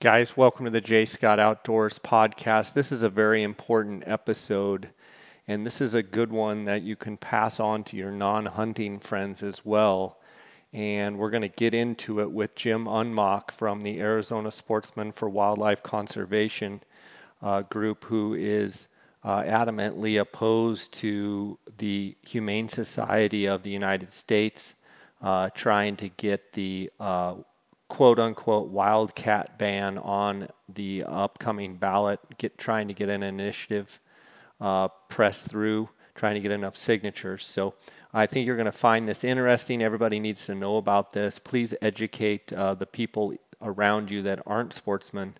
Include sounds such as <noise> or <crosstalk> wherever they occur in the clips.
Guys, welcome to the J. Scott Outdoors podcast. This is a very important episode, and this is a good one that you can pass on to your non hunting friends as well. And we're going to get into it with Jim Unmacht from the Arizona Sportsmen for Wildlife Conservation uh, group, who is uh, adamantly opposed to the Humane Society of the United States uh, trying to get the uh, quote unquote wildcat ban on the upcoming ballot, get trying to get an initiative uh, pressed through, trying to get enough signatures. So I think you're going to find this interesting. Everybody needs to know about this. Please educate uh, the people around you that aren't sportsmen.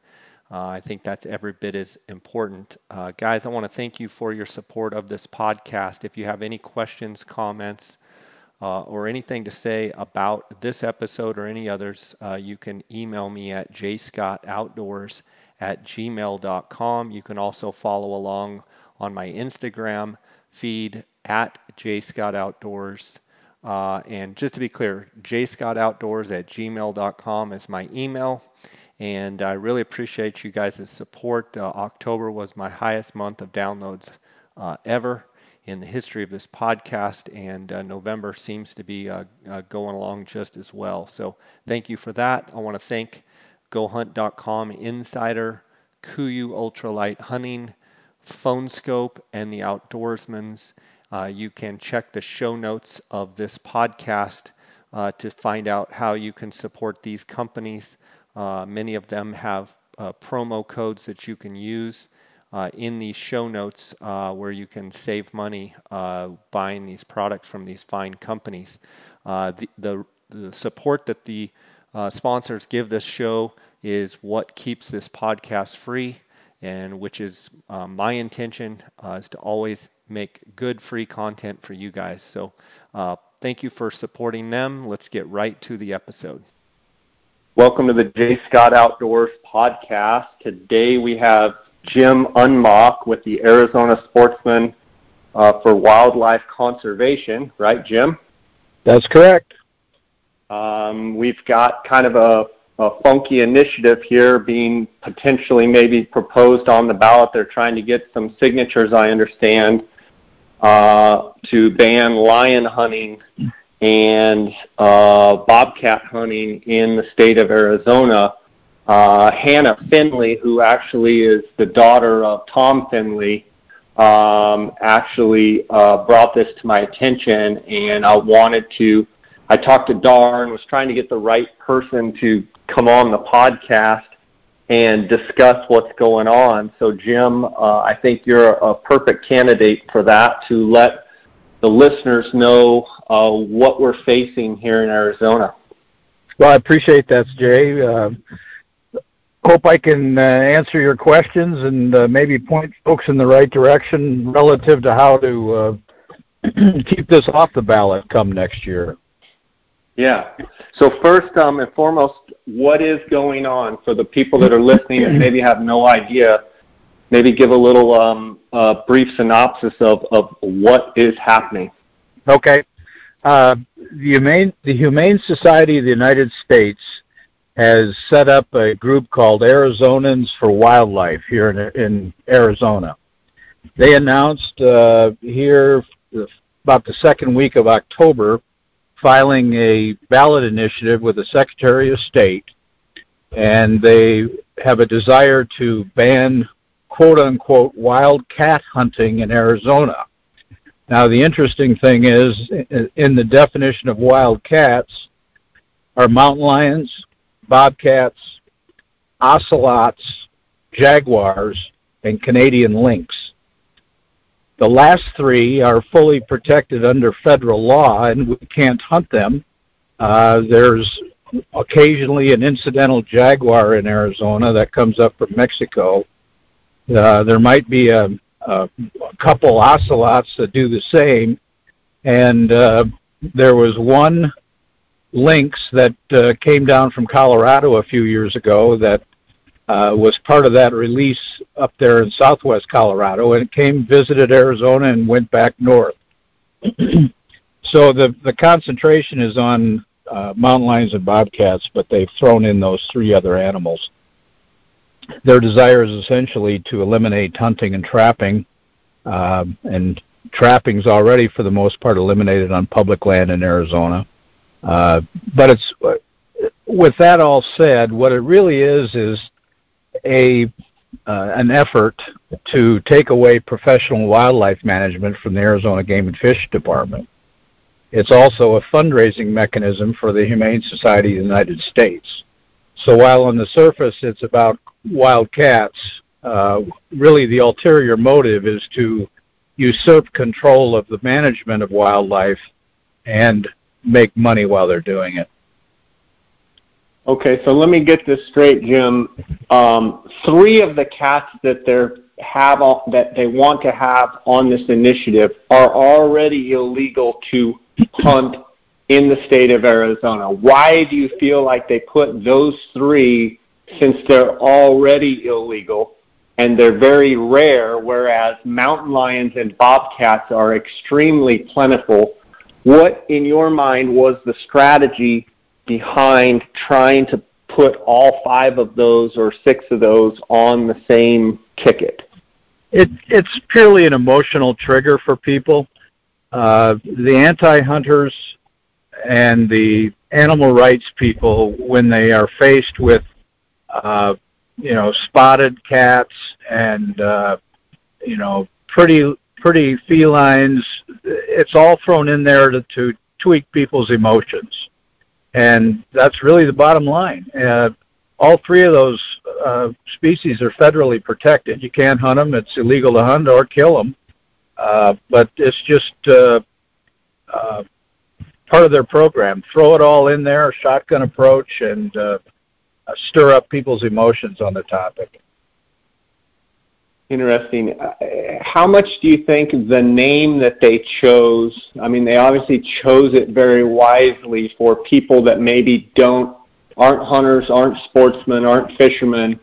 Uh, I think that's every bit as important. Uh, guys, I want to thank you for your support of this podcast. If you have any questions, comments, uh, or anything to say about this episode or any others, uh, you can email me at jscottoutdoors at gmail.com. You can also follow along on my Instagram feed at jscottoutdoors. Uh, and just to be clear, jscottoutdoors at gmail.com is my email. And I really appreciate you guys' support. Uh, October was my highest month of downloads uh, ever in the history of this podcast, and uh, November seems to be uh, uh, going along just as well. So thank you for that. I want to thank GoHunt.com Insider, KUIU Ultralight Hunting, Phone Skope, and the Outdoorsmans. Uh, you can check the show notes of this podcast uh, to find out how you can support these companies. Uh, many of them have promo codes that you can use in these show notes uh, where you can save money uh, buying these products from these fine companies. Uh, the, the, the, support that the uh, sponsors give this show is what keeps this podcast free, and which is uh, my intention is to always make good free content for you guys. So thank you for supporting them. Let's get right to the episode. Welcome to the J. Scott Outdoors podcast. Today we have Jim Unmacht with the Arizona Sportsmen uh, for Wildlife Conservation, right, Jim? That's correct. Um, we've got kind of a, a funky initiative here being potentially maybe proposed on the ballot. They're trying to get some signatures, I understand, uh, to ban lion hunting and uh, bobcat hunting in the state of Arizona uh, Hannah Finley, who actually is the daughter of Tom Finley, um, actually uh, brought this to my attention, and I wanted to. I talked to Darn, was trying to get the right person to come on the podcast and discuss what's going on. So, Jim, uh, I think you're a perfect candidate for that to let the listeners know uh, what we're facing here in Arizona. Well, I appreciate that, Jay. Hope I can uh, answer your questions and uh, maybe point folks in the right direction relative to how to uh, <clears throat> keep this off the ballot come next year. Yeah. So first um, and foremost, what is going on for the people that are listening and maybe have no idea? Maybe give a little um, uh, brief synopsis of, of what is happening. Okay. Uh, the Humane the Humane Society of the United States has set up a group called Arizonans for Wildlife here in, in Arizona. They announced uh, here about the second week of October filing a ballot initiative with the Secretary of State, and they have a desire to ban quote unquote wild cat hunting in Arizona. Now, the interesting thing is, in the definition of wild cats, are mountain lions, bobcats, ocelots, jaguars, and Canadian lynx. The last three are fully protected under federal law, and we can't hunt them. Uh, there's occasionally an incidental jaguar in Arizona that comes up from Mexico. Uh, there might be a, a, couple ocelots that do the same, and uh, there was one lynx that uh, came down from Colorado a few years ago that uh, was part of that release up there in southwest Colorado, and it came visited Arizona and went back north. <clears throat> so the the concentration is on uh, mountain lions and bobcats, but they've thrown in those three other animals. their desire is essentially to eliminate hunting and trapping, uh, and trapping's already for the most part eliminated on public land in Arizona. Uh, but it's with that all said, what it really is is a uh, an effort to take away professional wildlife management from the Arizona Game and Fish Department. It's also a fundraising mechanism for the Humane Society of the United States. So while on the surface it's about wild cats, uh, really the ulterior motive is to usurp control of the management of wildlife and make money while they're doing it. Okay, so let me get this straight, Jim. Um, three of the cats that they have that they want to have on this initiative are already illegal to hunt in the state of Arizona. Why do you feel like they put those three, since they're already illegal and they're very rare, whereas mountain lions and bobcats are extremely plentiful? What, in your mind, was the strategy behind trying to put all five of those or six of those on the same ticket? It, it's purely an emotional trigger for people. Uh, the anti-hunters and the animal rights people, when they are faced with, uh, you know, spotted cats and, uh, you know, pretty pretty felines, it's all thrown in there to, to tweak people's emotions and that's really the bottom line. Uh, all three of those uh, species are federally protected. You can't hunt them; it's illegal to hunt or kill them. Uh, but it's just uh, uh, part of their program. Throw it all in there, shotgun approach, and uh, stir up people's emotions on the topic. Interesting. Uh, how much do you think the name that they chose? I mean, they obviously chose it very wisely for people that maybe don't aren't hunters, aren't sportsmen, aren't fishermen.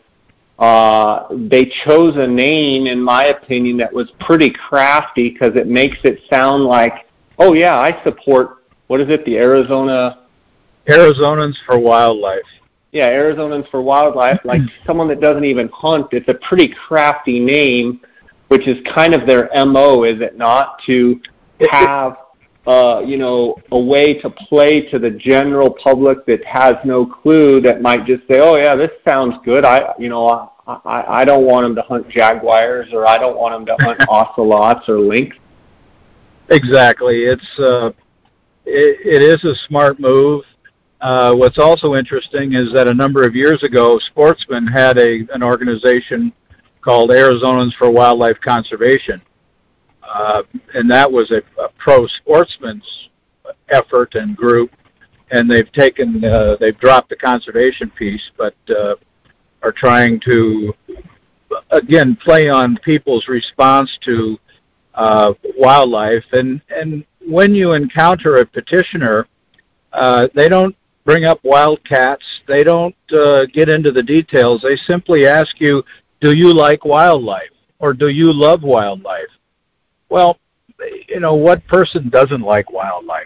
Uh, they chose a name, in my opinion, that was pretty crafty because it makes it sound like, oh yeah, I support what is it, the Arizona Arizonans for Wildlife yeah, Arizonans for Wildlife, like someone that doesn't even hunt. It's a pretty crafty name, which is kind of their MO, is it not? To have, uh, you know, a way to play to the general public that has no clue that might just say, oh yeah, this sounds good. I, you know, I, I don't want them to hunt jaguars or I don't want them to hunt <laughs> ocelots or lynx. Exactly. It's, uh, it, it is a smart move uh, what's also interesting is that a number of years ago, Sportsman had a an organization called Arizonans for Wildlife Conservation, uh, and that was a, a pro sportsman's effort and group. And they've taken uh, they've dropped the conservation piece, but uh, are trying to again play on people's response to uh, wildlife. And and when you encounter a petitioner, uh, they don't bring up wildcats. They don't uh, get into the details. They simply ask you, do you like wildlife or do you love wildlife? Well, you know, what person doesn't like wildlife?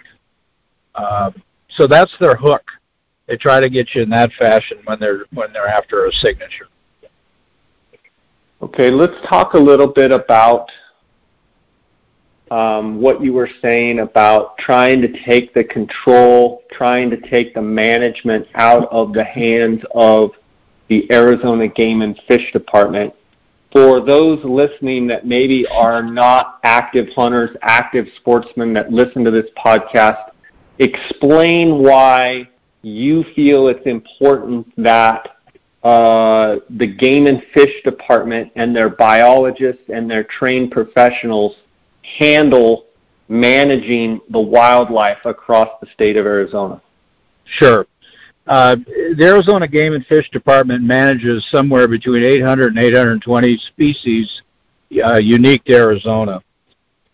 Uh, so that's their hook. They try to get you in that fashion when they're when they're after a signature. Okay, let's talk a little bit about um, what you were saying about trying to take the control, trying to take the management out of the hands of the Arizona Game and Fish Department. For those listening that maybe are not active hunters, active sportsmen that listen to this podcast, explain why you feel it's important that uh, the Game and Fish Department and their biologists and their trained professionals handle managing the wildlife across the state of Arizona? Sure. Uh, the Arizona Game and Fish Department manages somewhere between 800 and 820 species uh, unique to Arizona.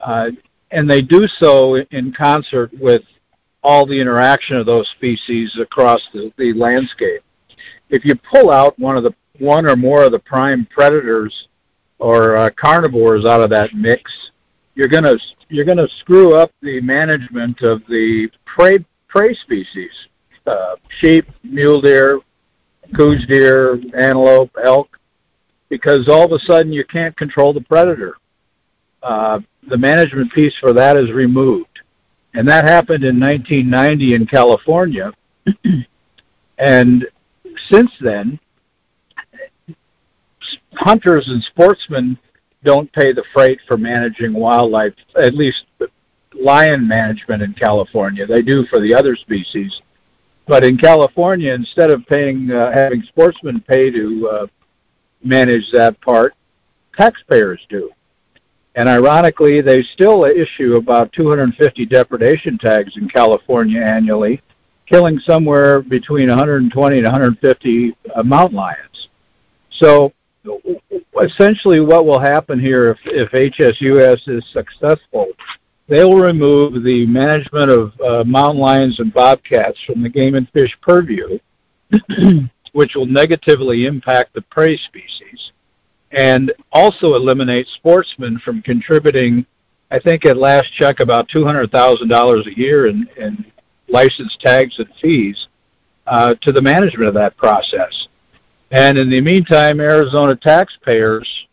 Uh, and they do so in concert with all the interaction of those species across the, the landscape. If you pull out one of the one or more of the prime predators or uh, carnivores out of that mix, you're going to you're going to screw up the management of the prey prey species, uh, sheep, mule deer, Coues deer, antelope, elk. because all of a sudden you can't control the predator. Uh, the management piece for that is removed. And that happened in 1990 in California. <clears throat> and since then, hunters and sportsmen don't pay the freight for managing wildlife, at least lion management in California. They do for the other species. But in California, instead of paying, uh, having sportsmen pay to uh, manage that part, taxpayers do. And ironically, they still issue about 250 depredation tags in California annually, killing somewhere between 120 and 150 uh, mountain lions. So essentially what will happen here if, if HSUS is successful, they'll remove the management of uh, mountain lions and bobcats from the game and fish purview, <clears throat> which will negatively impact the prey species, and also eliminate sportsmen from contributing, I think at last check, about $200,000 a year in, in license tags and fees uh, to the management of that process. And in the meantime, Arizona taxpayers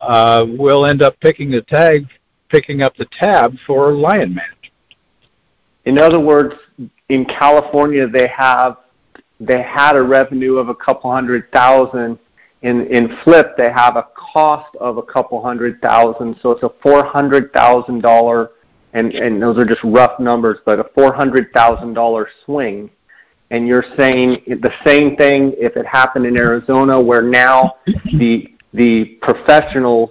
uh, will end up picking the tag, picking up the tab for lion management. In other words, in California, they have they had a revenue of a couple hundred thousand. In in flip, they have a cost of a couple hundred thousand. So it's a four hundred thousand dollar, and and those are just rough numbers, but a four hundred thousand dollar swing and you're saying the same thing if it happened in Arizona, where now the the professionals,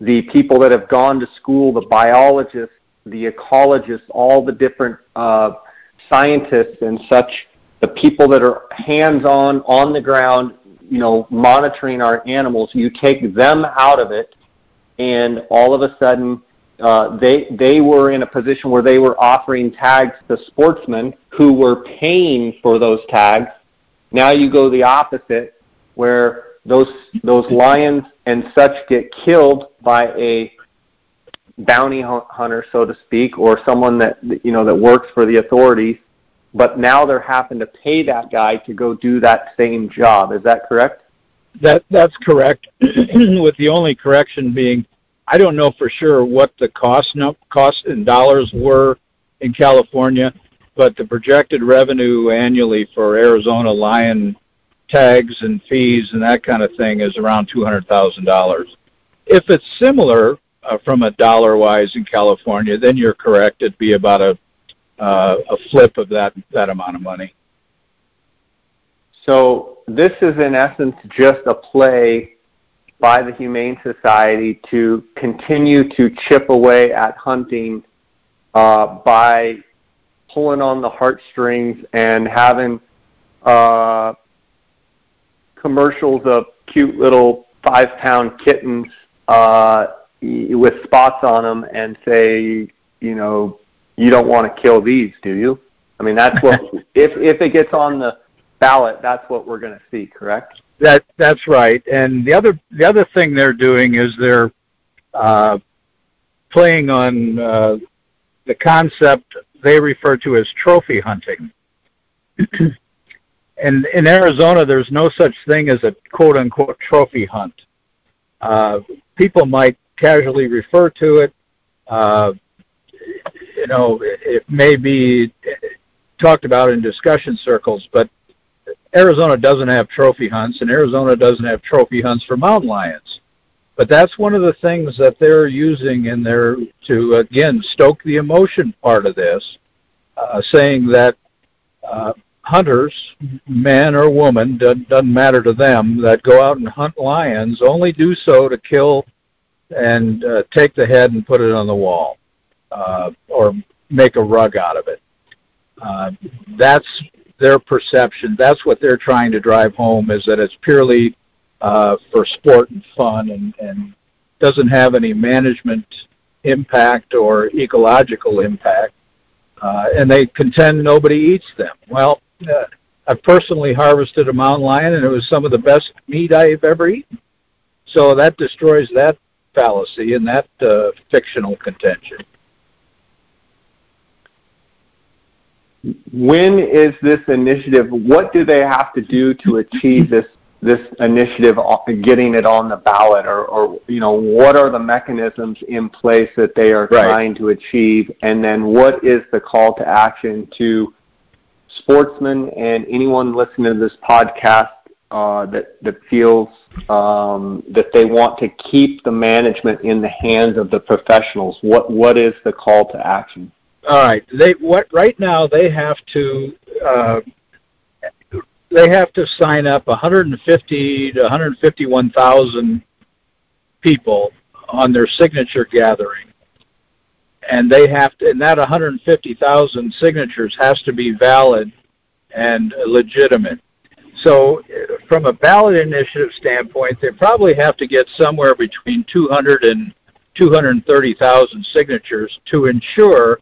the people that have gone to school, the biologists, the ecologists, all the different uh, scientists and such, the people that are hands-on on the ground, you know, monitoring our animals, you take them out of it, and all of a sudden uh, they they were in a position where they were offering tags to sportsmen who were paying for those tags. Now you go the opposite, where those those lions and such get killed by a bounty hunter, so to speak, or someone that you know that works for the authorities. But now they're having to pay that guy to go do that same job. Is that correct? That that's correct. <clears throat> With the only correction being I don't know for sure what the cost no, cost in dollars were in California, but the projected revenue annually for Arizona lion tags and fees and that kind of thing is around two hundred thousand dollars. If it's similar uh, from a dollar wise in California, then you're correct. It'd be about a uh, a flip of that that amount of money. So this is in essence just a play by the Humane Society to continue to chip away at hunting uh, by pulling on the heartstrings and having uh, commercials of cute little five pound kittens uh, with spots on them and say, you know, you don't want to kill these, do you? I mean, that's what <laughs> if if it gets on the ballot, that's what we're going to see, correct? That that's right. And the other the other thing they're doing is they're uh, playing on uh, the concept they refer to as trophy hunting. <clears throat> and in Arizona, there's no such thing as a quote unquote trophy hunt. Uh, people might casually refer to it. Uh, you know, it may be talked about in discussion circles, but Arizona doesn't have trophy hunts, and Arizona doesn't have trophy hunts for mountain lions. But that's one of the things that they're using in their to again stoke the emotion part of this, uh, saying that uh, hunters, man or woman, doesn't matter to them, that go out and hunt lions only do so to kill and uh, take the head and put it on the wall, uh, or make a rug out of it. Uh, that's their perception. That's what they're trying to drive home is that it's purely uh, for sport and fun and, and doesn't have any management impact or ecological impact. Uh, and they contend nobody eats them. Well, uh, I personally harvested a mountain lion, and it was some of the best meat I've ever eaten. So that destroys that fallacy and that uh, fictional contention. When is this initiative? What do they have to do to achieve this this initiative getting it on the ballot, or, or you know, what are the mechanisms in place that they are right. trying to achieve, and then what is the call to action to sportsmen and anyone listening to this podcast uh, that that feels um, that they want to keep the management in the hands of the professionals? What what is the call to action? All right, they what right now they have to uh, they have to sign up 150 to 151,000 people on their signature gathering, and they have to, and that 150,000 signatures has to be valid and legitimate. So, from a ballot initiative standpoint, they probably have to get somewhere between 200 and 230,000 signatures to ensure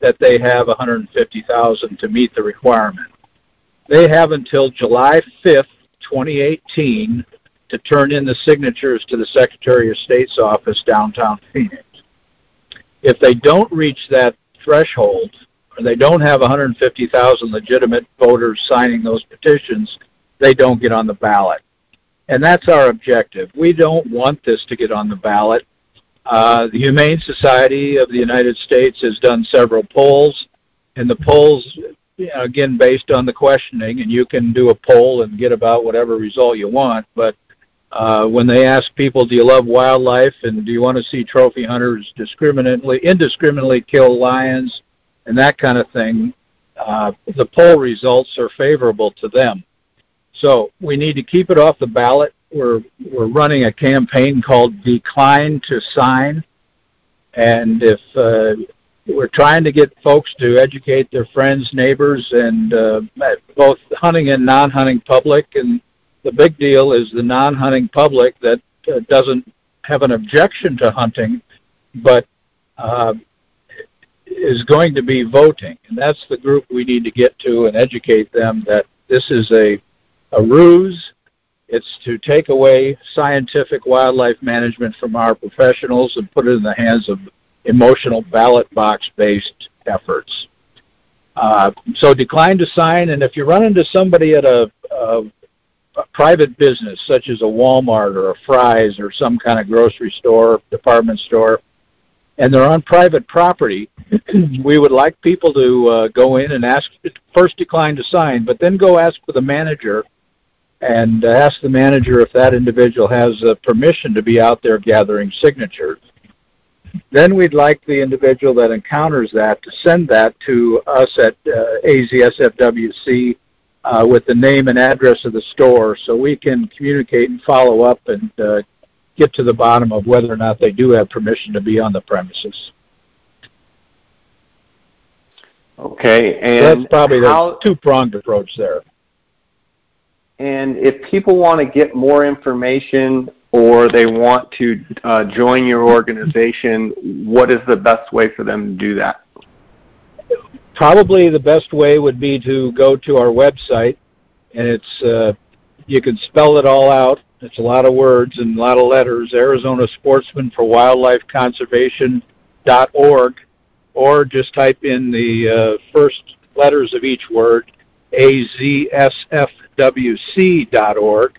that they have 150,000 to meet the requirement. They have until July 5th, 2018 to turn in the signatures to the Secretary of State's office downtown Phoenix. If they don't reach that threshold, or they don't have 150,000 legitimate voters signing those petitions, they don't get on the ballot. And that's our objective. We don't want this to get on the ballot. Uh, the Humane Society of the United States has done several polls, and the polls again based on the questioning, and you can do a poll and get about whatever result you want. But uh, when they ask people, "Do you love wildlife?" and "Do you want to see trophy hunters discriminately, indiscriminately kill lions?" and that kind of thing, uh, the poll results are favorable to them. So we need to keep it off the ballot. We're we're running a campaign called Decline to Sign, and if uh, we're trying to get folks to educate their friends, neighbors, and uh, both hunting and non-hunting public. And the big deal is the non-hunting public that uh, doesn't have an objection to hunting, but uh, is going to be voting, and that's the group we need to get to and educate them that this is a a ruse. It's to take away scientific wildlife management from our professionals and put it in the hands of emotional ballot box based efforts. Uh, so decline to sign, and if you run into somebody at a, a, a private business such as a Walmart or a Fry's or some kind of grocery store, department store, and they're on private property, <clears throat> we would like people to uh, go in and ask first decline to sign, but then go ask for the manager and ask the manager if that individual has uh, permission to be out there gathering signatures. Then we'd like the individual that encounters that to send that to us at uh, AZSFWC uh, with the name and address of the store so we can communicate and follow up and uh, get to the bottom of whether or not they do have permission to be on the premises. Okay, and so that's probably the two-pronged approach there. And if people want to get more information or they want to uh, join your organization, what is the best way for them to do that? Probably the best way would be to go to our website, and it's uh, you can spell it all out. It's a lot of words and a lot of letters. Arizona Sportsman for Wildlife Conservation dot org, or just type in the uh, first letters of each word, azsfwc.org,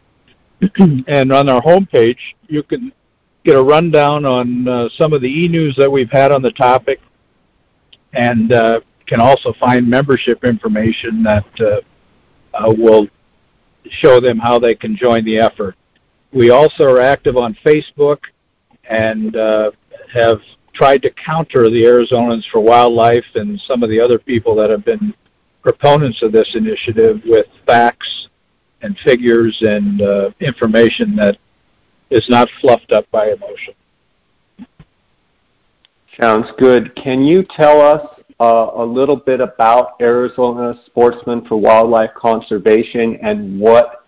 <clears throat> and on our homepage, you can get a rundown on uh, some of the e-news that we've had on the topic, and uh, can also find membership information that uh, uh, will show them how they can join the effort. We also are active on Facebook and uh, have tried to counter the Arizonans for Wildlife and some of the other people that have been proponents of this initiative with facts and figures and uh, information that is not fluffed up by emotion. Sounds good. Can you tell us uh, a little bit about Arizona Sportsmen for Wildlife Conservation and what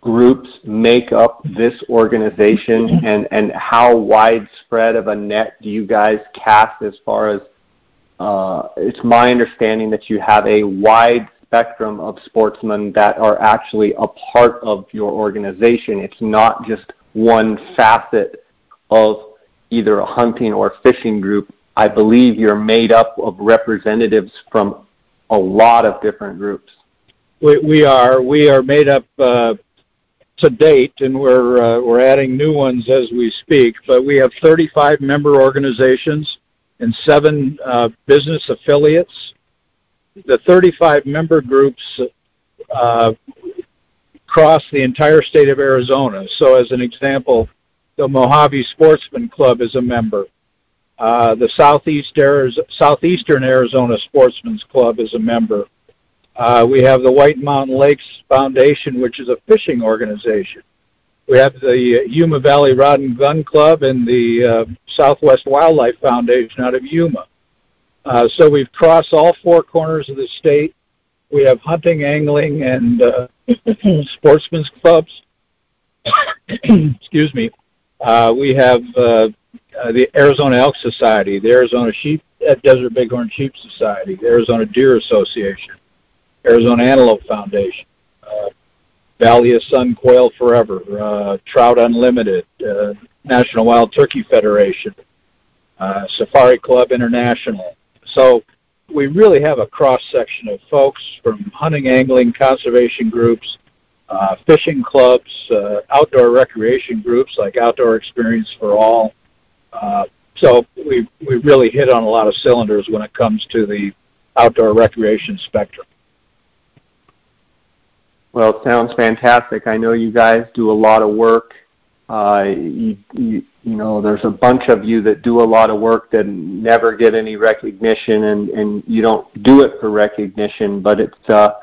groups make up this organization and, and how widespread of a net do you guys cast as far as uh, it's my understanding that you have a wide spectrum of sportsmen that are actually a part of your organization. It's not just one facet of either a hunting or fishing group. I believe you're made up of representatives from a lot of different groups. We, we are. We are made up uh, to date, and we're uh, we're adding new ones as we speak. But we have 35 member organizations and seven uh, business affiliates. The 35 member groups uh, cross the entire state of Arizona. So, as an example, the Mojave Sportsman Club is a member. Uh, the Southeast Southeastern Arizona Sportsman's Club is a member. Uh, we have the White Mountain Lakes Foundation, which is a fishing organization. We have the Yuma Valley Rod and Gun Club and the uh, Southwest Wildlife Foundation out of Yuma. Uh, so we've crossed all four corners of the state. We have hunting, angling, and uh, <laughs> sportsmen's clubs. <coughs> Excuse me. Uh, we have uh, uh, the Arizona Elk Society, the Arizona Sheep uh, Desert Bighorn Sheep Society, the Arizona Deer Association, Arizona Antelope Foundation, uh, Valley of Sun Quail Forever, uh, Trout Unlimited, uh, National Wild Turkey Federation, uh, Safari Club International. So we really have a cross section of folks from hunting, angling, conservation groups, uh, fishing clubs, uh, outdoor recreation groups like Outdoor Experience for All. Uh, so we we really hit on a lot of cylinders when it comes to the outdoor recreation spectrum. Well, it sounds fantastic. I know you guys do a lot of work. Uh, you, you, you know, there's a bunch of you that do a lot of work that never get any recognition, and, and you don't do it for recognition, but it's uh,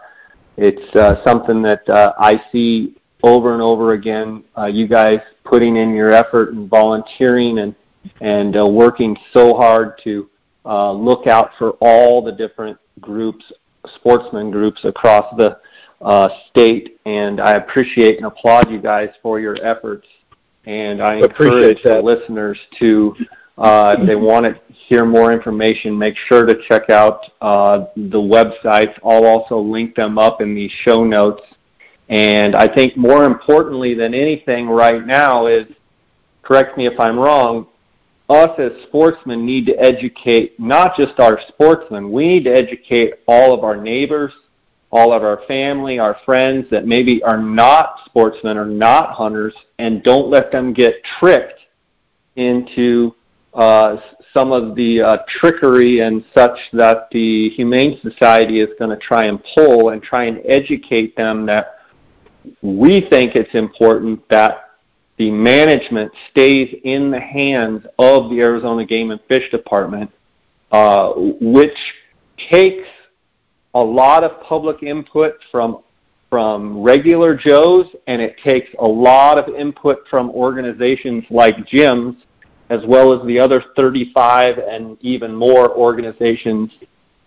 it's uh, something that uh, I see over and over again. Uh, you guys putting in your effort and volunteering and and uh, working so hard to uh, look out for all the different groups, sportsmen groups across the uh, state, and I appreciate and applaud you guys for your efforts. And I encourage the listeners to, uh, if they want to hear more information, make sure to check out uh, the websites. I'll also link them up in the show notes. And I think more importantly than anything right now is, correct me if I'm wrong, us as sportsmen need to educate not just our sportsmen, we need to educate all of our neighbors, all of our family, our friends that maybe are not sportsmen or not hunters, and don't let them get tricked into uh, some of the uh, trickery and such that the Humane Society is going to try and pull and try and educate them that we think it's important that the management stays in the hands of the Arizona Game and Fish Department, uh, which takes a lot of public input from from regular Joes, and it takes a lot of input from organizations like Jim's, as well as the other 35 and even more organizations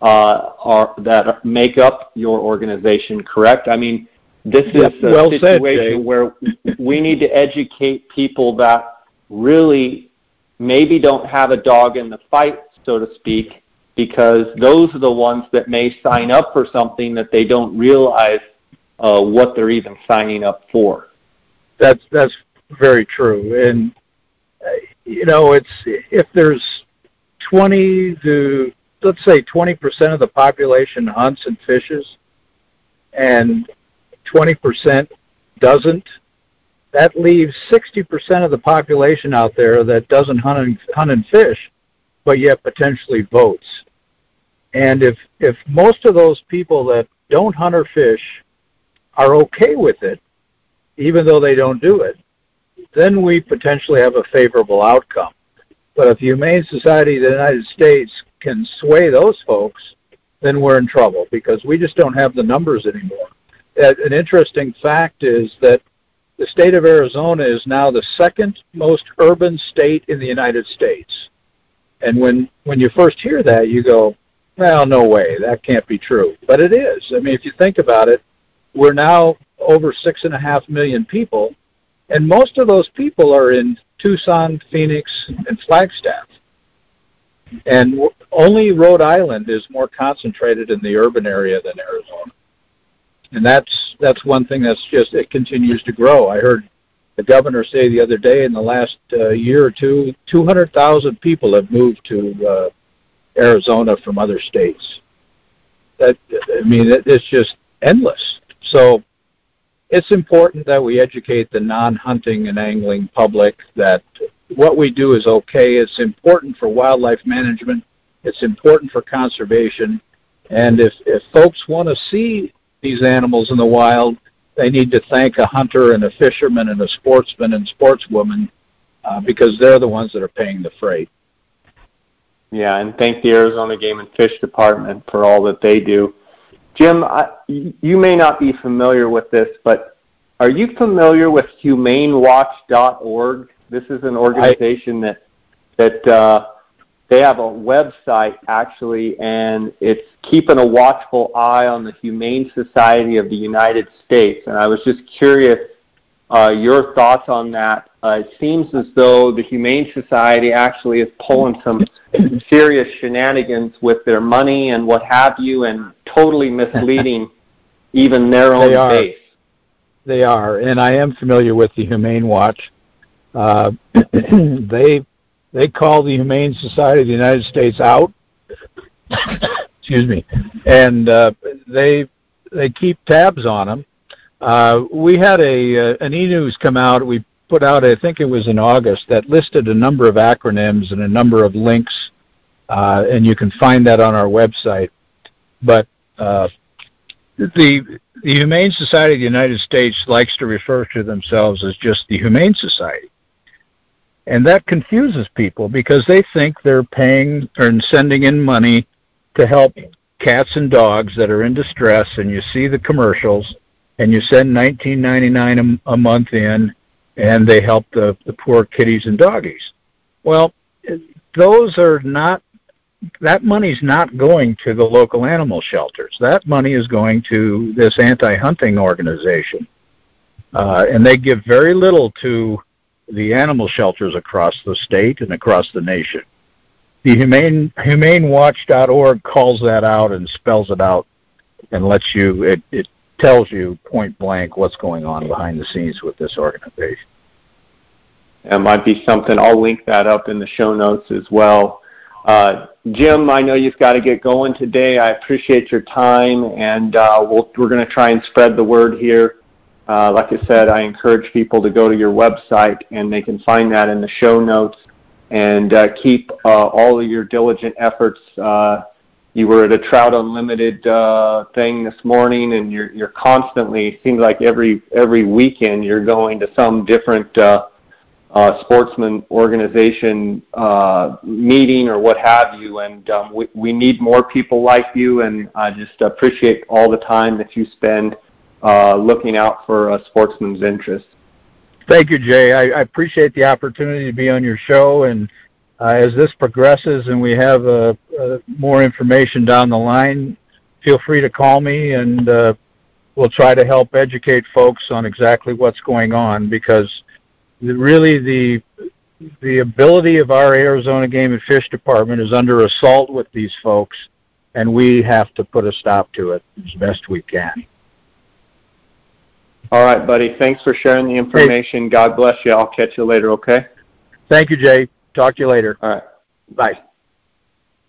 uh, are, that make up your organization. Correct? I mean, this is a well situation said, where we need to educate people that really maybe don't have a dog in the fight, so to speak, because those are the ones that may sign up for something that they don't realize uh, what they're even signing up for. That's that's very true, and uh, you know it's if there's 20 to let's say 20 percent of the population hunts and fishes, and 20 percent doesn't. That leaves 60 percent of the population out there that doesn't hunt and, hunt and fish but yet potentially votes. And if if most of those people that don't hunt or fish are okay with it, even though they don't do it, then we potentially have a favorable outcome. But if the Humane Society of the United States can sway those folks, then we're in trouble because we just don't have the numbers anymore. Uh, an interesting fact is that the state of Arizona is now the second most urban state in the United States. And when when you first hear that, you go, "Well, no way, that can't be true." But it is. I mean, if you think about it, we're now over six and a half million people, and most of those people are in Tucson, Phoenix, and Flagstaff. And only Rhode Island is more concentrated in the urban area than Arizona. And that's that's one thing that's just it continues to grow. I heard the governor say the other day in the last uh, year or two, 200,000 people have moved to uh, Arizona from other states. That I mean, it's just endless. So it's important that we educate the non-hunting and angling public that what we do is okay. It's important for wildlife management. It's important for conservation. And if, if folks want to see these animals in the wild, they need to thank a hunter and a fisherman and a sportsman and sportswoman uh, because they're the ones that are paying the freight. Yeah, and thank the Arizona Game and Fish Department for all that they do. Jim, I, you may not be familiar with this, but are you familiar with HumaneWatch.org? This is an organization I, that that uh, they have a website actually, and it's keeping a watchful eye on the Humane Society of the United States. And I was just curious uh, your thoughts on that. Uh, it seems as though the Humane Society actually is pulling some serious shenanigans with their money and what have you, and totally misleading <laughs> even their own they are. base. They are, and I am familiar with the Humane Watch. Uh, <clears throat> they they call the Humane Society of the United States out. <coughs> Excuse me, and uh, they they keep tabs on them. Uh, we had a uh, an e-news come out. We put out, I think it was in August, that listed a number of acronyms and a number of links, uh, and you can find that on our website. But uh, the the Humane Society of the United States likes to refer to themselves as just the Humane Society. And that confuses people because they think they're paying or sending in money to help cats and dogs that are in distress and you see the commercials and you send 19.99 a, a month in and they help the, the poor kitties and doggies. Well, those are not that money's not going to the local animal shelters. That money is going to this anti-hunting organization, uh, and they give very little to the animal shelters across the state and across the nation. The Humane HumaneWatch.org calls that out and spells it out and lets you it, it tells you point blank what's going on behind the scenes with this organization. It might be something. I'll link that up in the show notes as well. Uh, Jim, I know you've got to get going today. I appreciate your time, and uh, we we are going to try and spread the word here. Uh, like I said, I encourage people to go to your website, and they can find that in the show notes. And uh, keep uh, all of your diligent efforts. Uh, you were at a Trout Unlimited uh, thing this morning, and you're you're constantly. Seems like every every weekend you're going to some different uh, sportsman organization meeting or what have you. And um, we, we need more people like you, and I just appreciate all the time that you spend looking out for a sportsman's interests. Thank you, Jay. I, I appreciate the opportunity to be on your show, and uh, as this progresses and we have uh, uh, more information down the line, feel free to call me, and uh, we'll try to help educate folks on exactly what's going on because really the the ability of our Arizona Game and Fish Department is under assault with these folks, and we have to put a stop to it as best we can. All right, buddy. Thanks for sharing the information. Hey. God bless you. I'll catch you later, okay? Thank you, Jay. Talk to you later. All right. Bye.